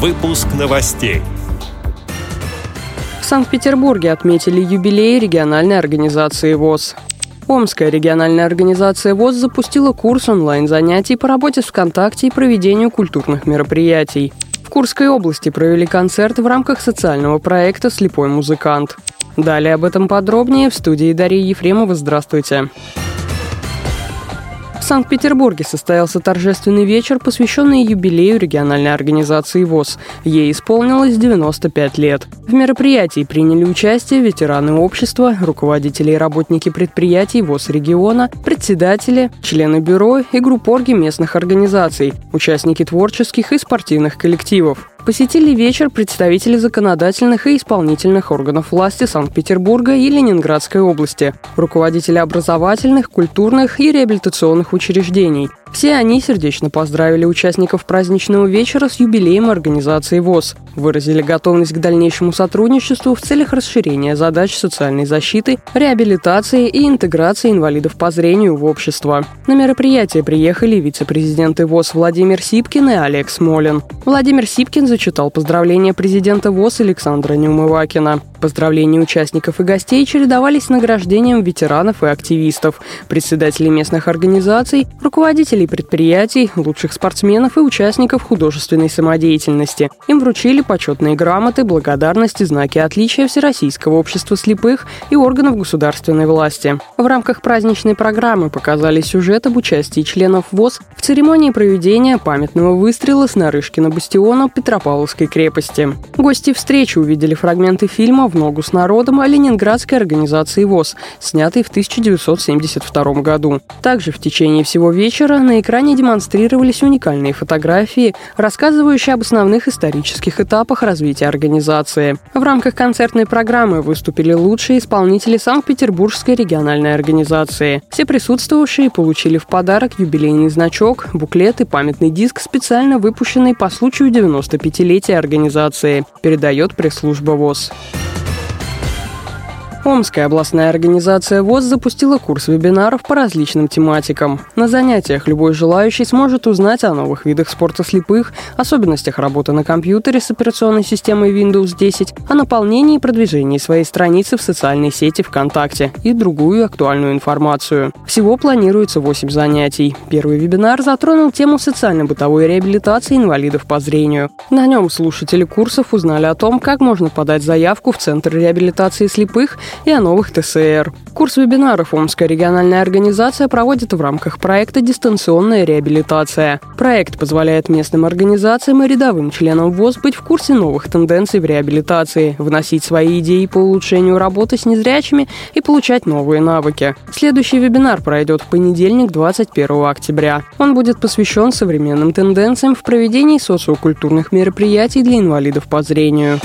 Выпуск новостей. В Санкт-Петербурге отметили юбилей региональной организации ВОЗ. Омская региональная организация ВОЗ запустила курс онлайн-занятий по работе с ВКонтакте и проведению культурных мероприятий. В Курской области провели концерт в рамках социального проекта «Слепой музыкант». Далее об этом подробнее в студии Дарьи Ефремова. Здравствуйте. Здравствуйте. Санкт-Петербурге состоялся торжественный вечер, посвященный юбилею региональной организации ВОЗ. Ей исполнилось 95 лет. В мероприятии приняли участие ветераны общества, руководители и работники предприятий ВОЗ региона, председатели, члены бюро и группорги местных организаций, участники творческих и спортивных коллективов посетили вечер представители законодательных и исполнительных органов власти Санкт-Петербурга и Ленинградской области, руководители образовательных, культурных и реабилитационных учреждений, все они сердечно поздравили участников праздничного вечера с юбилеем организации ВОЗ, выразили готовность к дальнейшему сотрудничеству в целях расширения задач социальной защиты, реабилитации и интеграции инвалидов по зрению в общество. На мероприятие приехали вице-президенты ВОЗ Владимир Сипкин и Олег Смолин. Владимир Сипкин зачитал поздравления президента ВОЗ Александра Неумывакина. Поздравления участников и гостей чередовались награждением ветеранов и активистов, председателей местных организаций, руководителей предприятий, лучших спортсменов и участников художественной самодеятельности. Им вручили почетные грамоты, благодарности, знаки отличия Всероссийского общества слепых и органов государственной власти. В рамках праздничной программы показали сюжет об участии членов ВОЗ в церемонии проведения памятного выстрела с Нарышкина бастиона Петропавловской крепости. Гости встречи увидели фрагменты фильма в ногу с народом» ленинградской организации ВОЗ, снятый в 1972 году. Также в течение всего вечера на экране демонстрировались уникальные фотографии, рассказывающие об основных исторических этапах развития организации. В рамках концертной программы выступили лучшие исполнители Санкт-Петербургской региональной организации. Все присутствовавшие получили в подарок юбилейный значок, буклет и памятный диск, специально выпущенный по случаю 95-летия организации, передает пресс-служба ВОЗ. Омская областная организация ВОЗ запустила курс вебинаров по различным тематикам. На занятиях любой желающий сможет узнать о новых видах спорта слепых, особенностях работы на компьютере с операционной системой Windows 10, о наполнении и продвижении своей страницы в социальной сети ВКонтакте и другую актуальную информацию. Всего планируется 8 занятий. Первый вебинар затронул тему социально-бытовой реабилитации инвалидов по зрению. На нем слушатели курсов узнали о том, как можно подать заявку в Центр реабилитации слепых и о новых ТСР. Курс вебинаров Омская региональная организация проводит в рамках проекта «Дистанционная реабилитация». Проект позволяет местным организациям и рядовым членам ВОЗ быть в курсе новых тенденций в реабилитации, вносить свои идеи по улучшению работы с незрячими и получать новые навыки. Следующий вебинар пройдет в понедельник, 21 октября. Он будет посвящен современным тенденциям в проведении социокультурных мероприятий для инвалидов по зрению.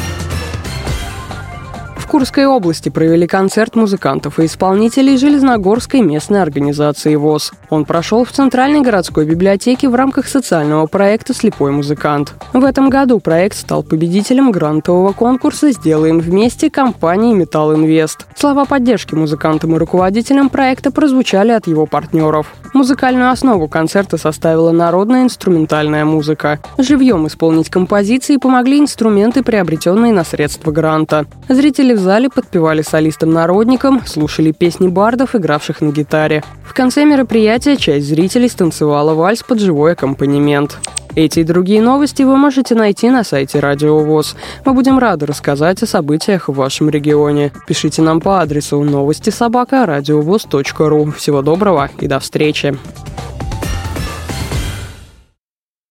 Курской области провели концерт музыкантов и исполнителей Железногорской местной организации ВОЗ. Он прошел в Центральной городской библиотеке в рамках социального проекта «Слепой музыкант». В этом году проект стал победителем грантового конкурса «Сделаем вместе» компании «Металл Инвест». Слова поддержки музыкантам и руководителям проекта прозвучали от его партнеров. Музыкальную основу концерта составила народная инструментальная музыка. Живьем исполнить композиции помогли инструменты, приобретенные на средства гранта. Зрители в зале подпевали солистам-народникам, слушали песни бардов, игравших на гитаре. В конце мероприятия часть зрителей станцевала вальс под живой аккомпанемент. Эти и другие новости вы можете найти на сайте Радио ВОЗ. Мы будем рады рассказать о событиях в вашем регионе. Пишите нам по адресу новости собака ру. Всего доброго и до встречи. Bursche.